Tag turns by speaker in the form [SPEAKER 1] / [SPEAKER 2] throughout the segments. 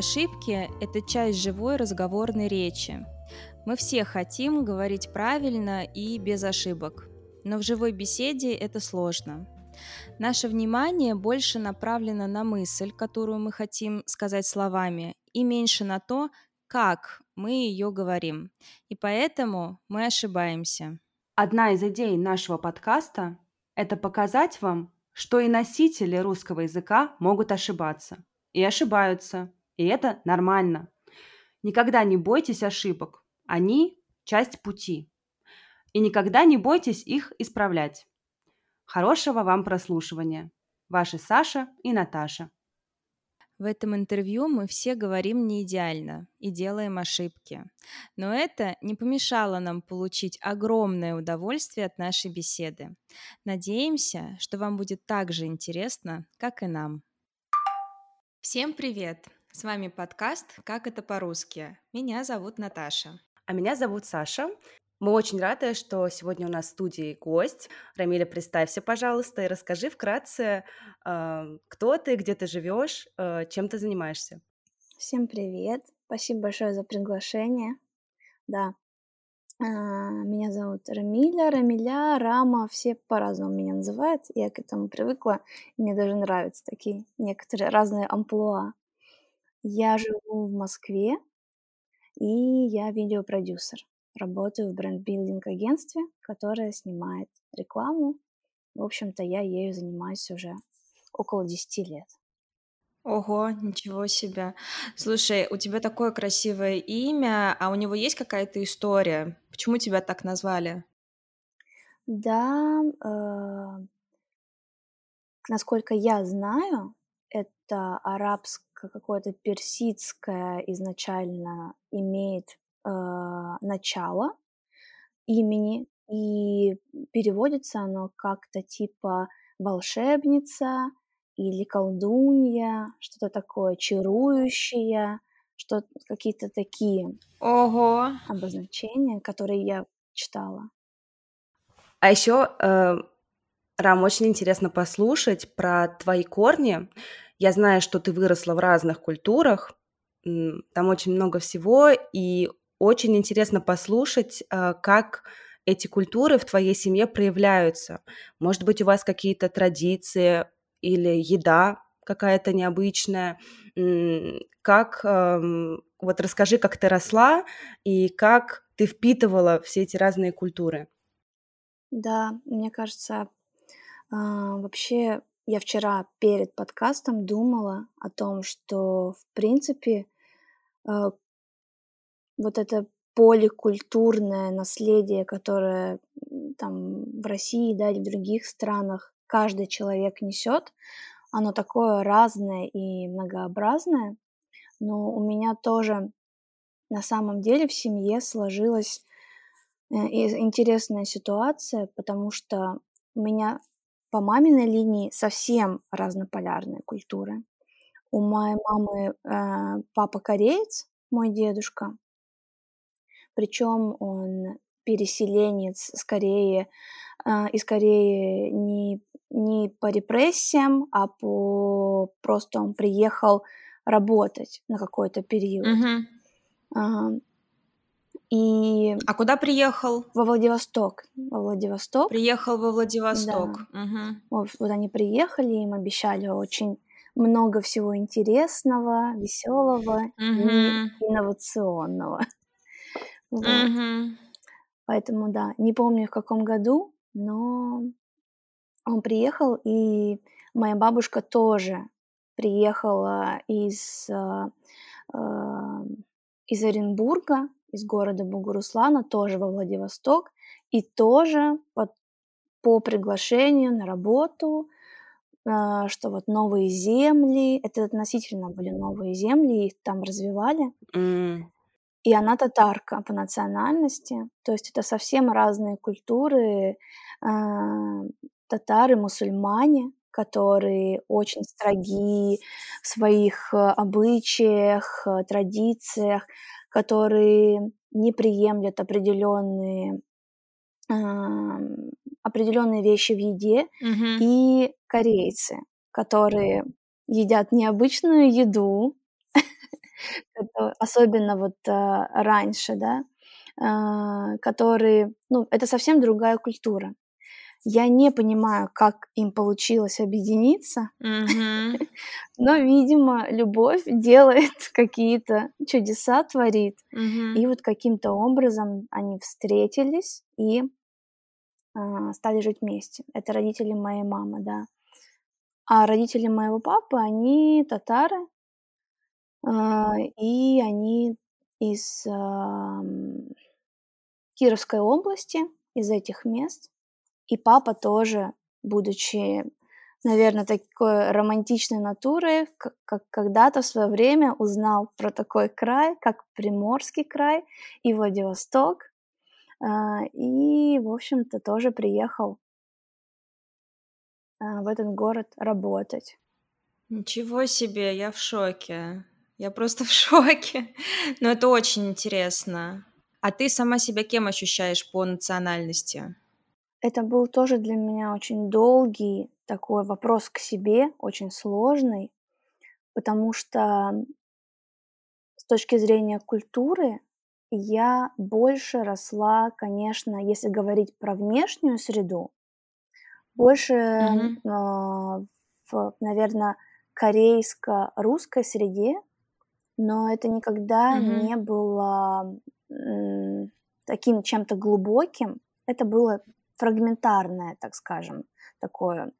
[SPEAKER 1] Ошибки – это часть живой разговорной речи. Мы все хотим говорить правильно и без ошибок, но в живой беседе это сложно. Наше внимание больше направлено на мысль, которую мы хотим сказать словами, и меньше на то, как мы ее говорим. И поэтому мы ошибаемся.
[SPEAKER 2] Одна из идей нашего подкаста – это показать вам, что и носители русского языка могут ошибаться. И ошибаются. И это нормально. Никогда не бойтесь ошибок. Они – часть пути. И никогда не бойтесь их исправлять. Хорошего вам прослушивания. Ваши Саша и Наташа.
[SPEAKER 1] В этом интервью мы все говорим не идеально и делаем ошибки. Но это не помешало нам получить огромное удовольствие от нашей беседы. Надеемся, что вам будет так же интересно, как и нам. Всем привет! С вами подкаст «Как это по-русски». Меня зовут Наташа.
[SPEAKER 2] А меня зовут Саша. Мы очень рады, что сегодня у нас в студии гость. Рамиля, представься, пожалуйста, и расскажи вкратце, а, кто ты, где ты живешь, а, чем ты занимаешься.
[SPEAKER 3] Всем привет! Спасибо большое за приглашение. Да, а, меня зовут Рамиля, Рамиля, Рама, все по-разному меня называют. Я к этому привыкла, мне даже нравятся такие некоторые разные амплуа. Я живу в Москве, и я видеопродюсер. Работаю в бренд-билдинг-агентстве, которое снимает рекламу. В общем-то, я ею занимаюсь уже около 10 лет.
[SPEAKER 1] Ого, ничего себе. Слушай, у тебя такое красивое имя, а у него есть какая-то история? Почему тебя так назвали?
[SPEAKER 3] Да, э, насколько я знаю, это арабское какое-то персидское изначально имеет э, начало имени, и переводится оно как-то типа волшебница или колдунья, что-то такое чарующее, что какие-то такие
[SPEAKER 1] Ого.
[SPEAKER 3] обозначения, которые я читала.
[SPEAKER 2] А еще, э, Рам, очень интересно послушать про твои корни. Я знаю, что ты выросла в разных культурах, там очень много всего, и очень интересно послушать, а, как эти культуры в твоей семье проявляются. Может быть, у вас какие-то традиции или еда какая-то необычная. Как, вот расскажи, как ты росла и как ты впитывала все эти разные культуры.
[SPEAKER 3] Да, мне кажется, а, вообще я вчера перед подкастом думала о том, что, в принципе, э, вот это поликультурное наследие, которое там в России, да, или в других странах каждый человек несет, оно такое разное и многообразное, но у меня тоже на самом деле в семье сложилась э, интересная ситуация, потому что у меня по маминой линии совсем разнополярные культуры. У моей мамы э, папа кореец, мой дедушка, причем он переселенец скорее э, из Кореи не, не по репрессиям, а по просто он приехал работать на какой-то период.
[SPEAKER 1] Mm-hmm. И... А куда приехал?
[SPEAKER 3] Во Владивосток. Во Владивосток.
[SPEAKER 1] Приехал во Владивосток. Да. Угу.
[SPEAKER 3] Вот, вот они приехали, им обещали очень много всего интересного, веселого угу. и инновационного. Вот. Угу. Поэтому, да, не помню в каком году, но он приехал, и моя бабушка тоже приехала из, э, э, из Оренбурга, из города Бугуруслана, тоже во Владивосток, и тоже под, по приглашению на работу, э, что вот новые земли, это относительно были новые земли, их там развивали. Mm. И она татарка по национальности, то есть это совсем разные культуры, э, татары, мусульмане, которые очень строги в своих э, обычаях, э, традициях, которые не приемлят определенные определенные вещи в еде,
[SPEAKER 1] mm-hmm.
[SPEAKER 3] и корейцы, которые едят необычную еду, особенно вот раньше, да, которые, ну, это совсем другая культура. Я не понимаю, как им получилось объединиться, но, видимо, любовь делает какие-то чудеса, творит. И вот каким-то образом они встретились и а, стали жить вместе. Это родители моей мамы, да. А родители моего папы, они татары, а, и они из Кировской области, из этих мест. И папа тоже, будучи, наверное, такой романтичной натурой, как, когда-то в свое время узнал про такой край, как Приморский край и Владивосток. А, и, в общем-то, тоже приехал а, в этот город работать.
[SPEAKER 1] Ничего себе, я в шоке. Я просто в шоке. Но это очень интересно. А ты сама себя кем ощущаешь по национальности?
[SPEAKER 3] Это был тоже для меня очень долгий такой вопрос к себе, очень сложный, потому что с точки зрения культуры я больше росла, конечно, если говорить про внешнюю среду, больше
[SPEAKER 1] Мгм.
[SPEAKER 3] а, в, наверное, корейско-русской среде, но это никогда
[SPEAKER 1] Мгм.
[SPEAKER 3] не было м, таким чем-то глубоким. Это было фрагментарное, так скажем, такое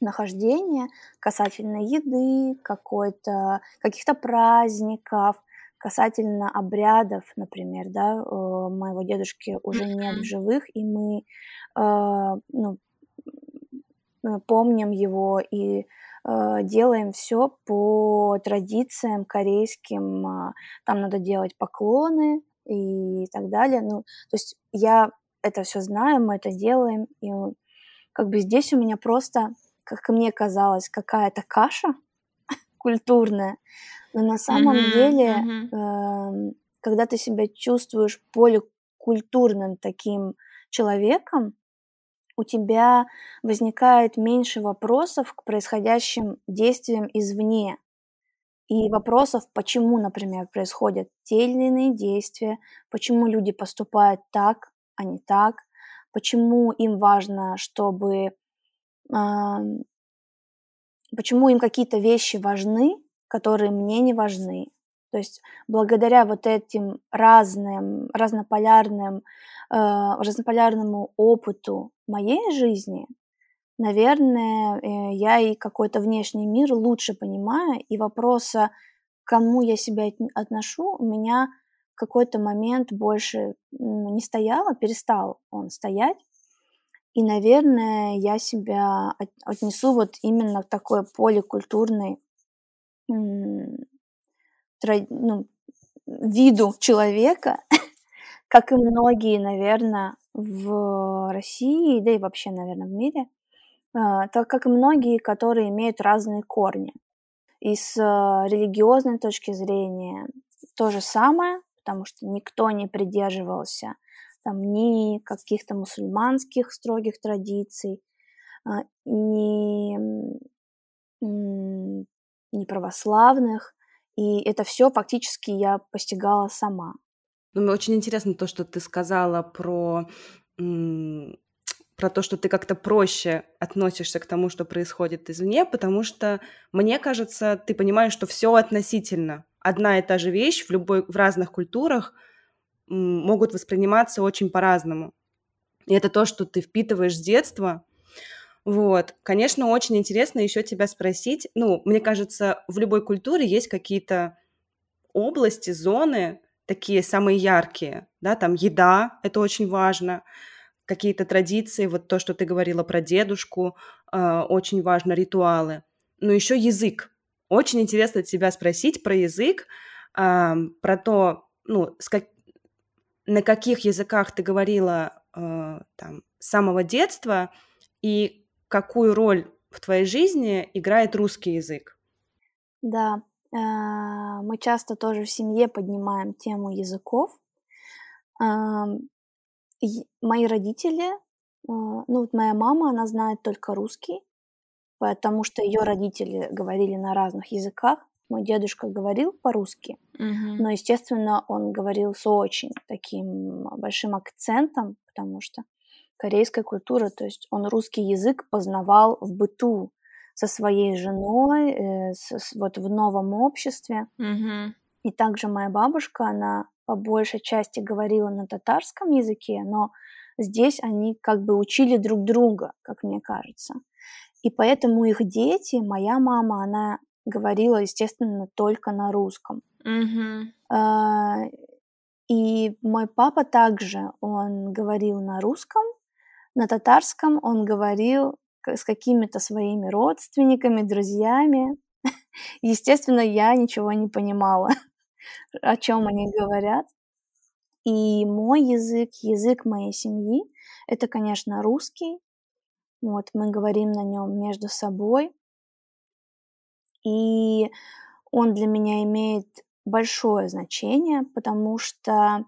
[SPEAKER 3] нахождение касательно еды, какой-то, каких-то праздников, касательно обрядов, например, да, э, моего дедушки уже нет в живых, и мы э, ну, э, помним его и э, делаем все по традициям корейским. а, Там надо делать поклоны и так далее. Ну, то есть я это все знаю, мы это делаем, и э, как бы здесь у меня просто, как мне казалось, какая-то каша культурная, но на самом
[SPEAKER 1] Мгм.
[SPEAKER 3] деле,
[SPEAKER 1] Мгм.
[SPEAKER 3] эм, когда ты себя чувствуешь поликультурным таким человеком, у тебя возникает меньше вопросов к происходящим действиям извне. И вопросов, почему, например, происходят те или иные действия, почему люди поступают так, а не так, почему им важно, чтобы... ам, почему им какие-то вещи важны, которые мне не важны. То есть благодаря вот этим разным, разнополярным, э, разнополярному опыту моей жизни, наверное, э, я и какой-то внешний мир лучше понимаю, и вопроса, к кому я себя отн- отношу, у меня какой-то момент больше м, не стояло, перестал он стоять. И, наверное, я себя от- отнесу вот именно поликультурной м, тра- ну, виду человека, как и многие, наверное, в России, да и вообще, наверное, в мире, а, так как и многие, которые имеют разные корни. И с а, религиозной точки зрения то же самое, потому что никто не придерживался там ни каких-то мусульманских строгих традиций, а, ни, ни православных, и это все фактически я постигала сама.
[SPEAKER 2] Ну, очень интересно то, что ты сказала про, про то, что ты как-то проще относишься к тому, что происходит извне, потому что, мне кажется, ты понимаешь, что все относительно. Одна и та же вещь в любой в разных культурах могут восприниматься очень по-разному. И это то, что ты впитываешь с детства. Вот. Конечно, очень интересно еще тебя спросить. Ну, мне кажется, в любой культуре есть какие-то области, зоны, такие самые яркие, да, там еда, это очень важно, какие-то традиции, вот то, что ты говорила про дедушку, э, очень важно, ритуалы. Но еще язык. Очень интересно тебя спросить про язык, э, про то, ну, с как, на каких языках ты говорила э, там, с самого детства и какую роль в твоей жизни играет русский язык?
[SPEAKER 3] Да, а, мы часто тоже в семье поднимаем тему языков. Мои родители, а, ну вот моя мама, она знает только русский, потому что ее родители говорили на разных языках. мой дедушка говорил по-русски,
[SPEAKER 1] Мгм.
[SPEAKER 3] но, естественно, он говорил с очень таким большим акцентом, потому что корейская культура, то есть он русский язык познавал в быту со своей женой, э, с- с- вот в новом обществе.
[SPEAKER 1] Мгм.
[SPEAKER 3] И также моя бабушка, она по большей части говорила на татарском языке, но здесь они как бы учили друг друга, как мне кажется. И поэтому их дети, моя мама, она говорила, естественно, только на русском. А, И мой папа также, он говорил на русском, на татарском он говорил с какими-то своими родственниками, друзьями. Естественно, я ничего не понимала, о чем они говорят. И мой язык, язык моей семьи, это, конечно, русский. Вот, мы говорим на нем между собой. И он для меня имеет большое значение, потому что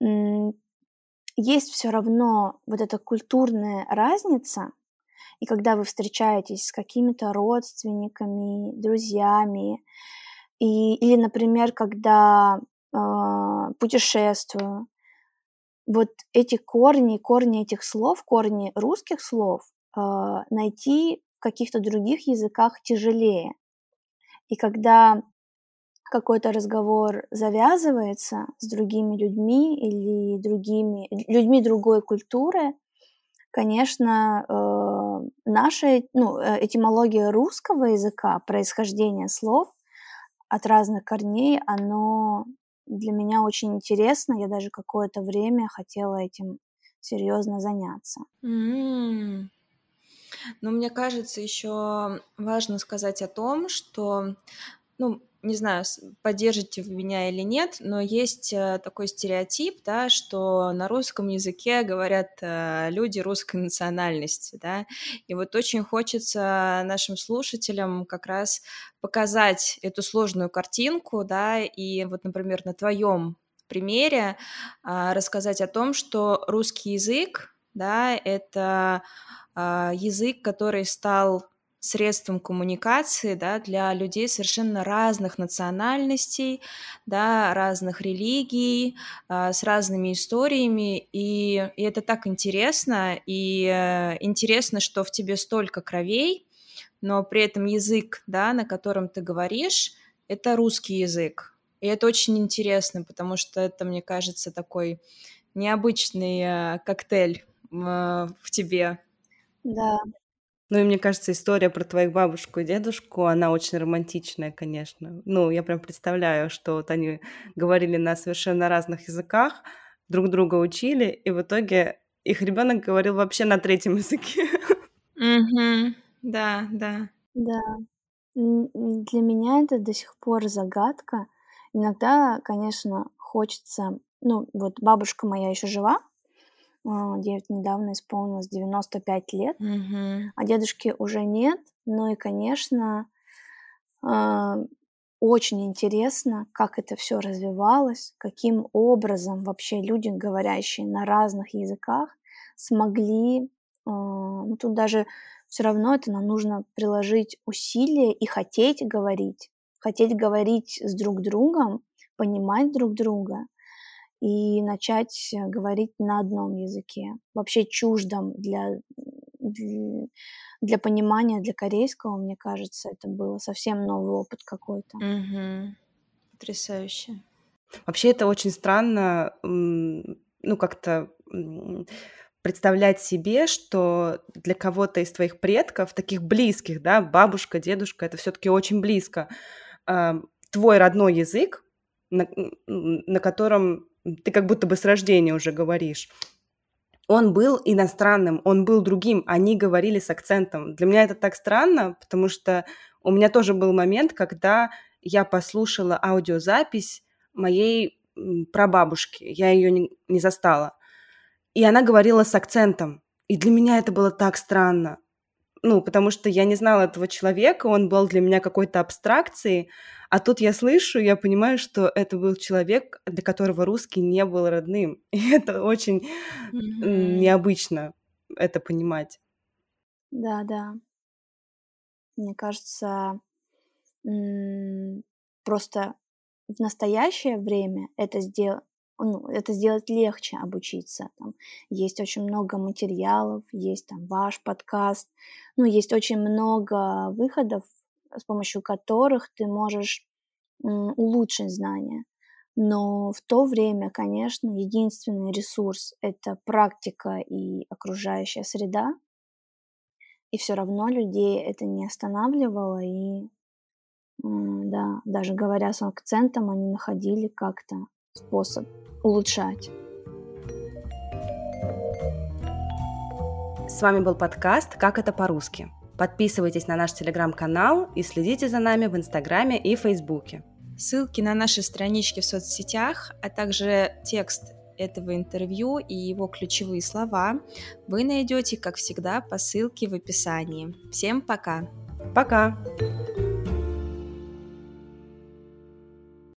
[SPEAKER 3] есть все равно вот эта культурная разница, и когда вы встречаетесь с какими-то родственниками, друзьями, и, или, например, когда а, путешествую, вот эти корни, корни этих слов, корни русских слов а, найти в каких-то других языках тяжелее. И когда какой-то разговор завязывается с другими людьми или другими людьми другой культуры, конечно, э, наша ну, э, этимология русского языка, происхождение слов от разных корней, оно для меня очень интересно. Я даже какое-то время хотела этим серьезно заняться.
[SPEAKER 1] М. Ну, мне кажется, еще важно сказать о том, что, ну, не знаю, поддержите вы меня или нет, но есть э, такой стереотип, да, что на русском языке говорят э, люди русской национальности, да, и вот очень хочется нашим слушателям как раз показать эту сложную картинку, да, и вот, например, на твоем примере а, рассказать о том, что русский язык, да, это а, язык, который стал средством коммуникации да, для людей совершенно разных национальностей, да, разных религий, а, с разными историями, и, и это так интересно, и э, интересно, что в тебе столько кровей, но при этом язык, да, на котором ты говоришь, это русский язык. И это очень интересно, потому что это, мне кажется, такой необычный э, коктейль э, в тебе.
[SPEAKER 3] Да,
[SPEAKER 2] Ну и мне кажется, история про твоих бабушку и дедушку, она очень романтичная, конечно. Ну, я прям представляю, что вот они говорили на совершенно разных языках, друг друга учили, и в итоге их ребенок говорил вообще на третьем языке.
[SPEAKER 1] Мгм. Да, да.
[SPEAKER 3] да. Для меня это до сих пор загадка. Иногда, конечно, хочется... Ну, вот бабушка моя еще жива, а, вот недавно исполнилось 95 лет,
[SPEAKER 1] Мгм.
[SPEAKER 3] а дедушки уже нет. Ну и, конечно, а, очень интересно, как это все развивалось, каким образом вообще люди, говорящие на разных языках, смогли, а, ну тут даже все равно это нам нужно приложить усилия и хотеть говорить, хотеть говорить с друг другом, понимать друг друга и начать э, говорить на одном языке, вообще чуждом для, для, для понимания, для корейского, мне кажется, это было совсем новый опыт какой-то.
[SPEAKER 1] Мгм. Потрясающе.
[SPEAKER 2] Вообще это очень странно, ну, как-то представлять себе, что для кого-то из твоих предков, таких близких, да, бабушка, дедушка, это все-таки очень близко, а, твой родной язык, на, на котором ты как будто бы с рождения уже говоришь, он был иностранным, он был другим, они говорили с акцентом. Для меня это так странно, потому что у меня тоже был момент, когда я послушала аудиозапись моей прабабушки, я ее не, не застала, и она говорила с акцентом, и для меня это было так странно, ну, потому что я не знала этого человека, он был для меня какой-то абстракцией, а тут я слышу, я понимаю, что это был человек, для которого русский не был родным. И это очень
[SPEAKER 1] Мгм.
[SPEAKER 2] необычно это понимать.
[SPEAKER 3] Да, да. Мне кажется, просто в настоящее время это сделать ну, это сделать легче обучиться. Там есть очень много материалов, есть там ваш подкаст, ну, есть очень много выходов, с помощью которых ты можешь улучшить знания. Но в то время, конечно, единственный ресурс — это практика и окружающая среда. И все равно людей это не останавливало, и да, даже говоря с акцентом, они находили как-то способ улучшать.
[SPEAKER 2] С вами был подкаст «Как это по-русски». Подписывайтесь на наш телеграм-канал и следите за нами в Инстаграме и Фейсбуке.
[SPEAKER 1] Ссылки на наши странички в соцсетях, а также текст этого интервью и его ключевые слова вы найдете, как всегда, по ссылке в описании. Всем пока!
[SPEAKER 2] Пока!